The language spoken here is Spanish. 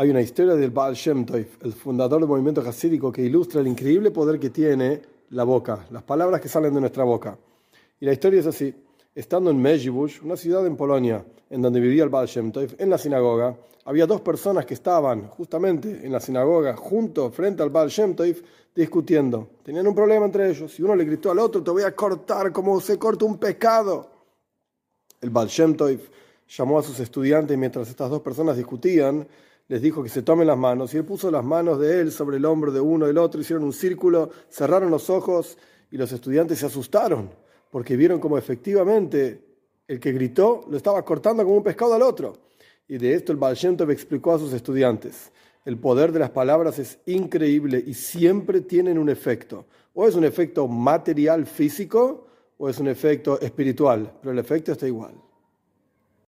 Hay una historia del Baal Shem Tov, el fundador del movimiento hasídico, que ilustra el increíble poder que tiene la boca, las palabras que salen de nuestra boca. Y la historia es así. Estando en Mejibush, una ciudad en Polonia, en donde vivía el Baal Shem Tov, en la sinagoga, había dos personas que estaban justamente en la sinagoga, junto, frente al Baal Shem Tov, discutiendo. Tenían un problema entre ellos. Y uno le gritó al otro, te voy a cortar como se corta un pescado. El Baal Shem Tov llamó a sus estudiantes mientras estas dos personas discutían les dijo que se tomen las manos y él puso las manos de él sobre el hombro de uno y del otro, hicieron un círculo, cerraron los ojos y los estudiantes se asustaron porque vieron como efectivamente el que gritó lo estaba cortando como un pescado al otro. Y de esto el Baal explicó a sus estudiantes, el poder de las palabras es increíble y siempre tienen un efecto. O es un efecto material físico o es un efecto espiritual, pero el efecto está igual.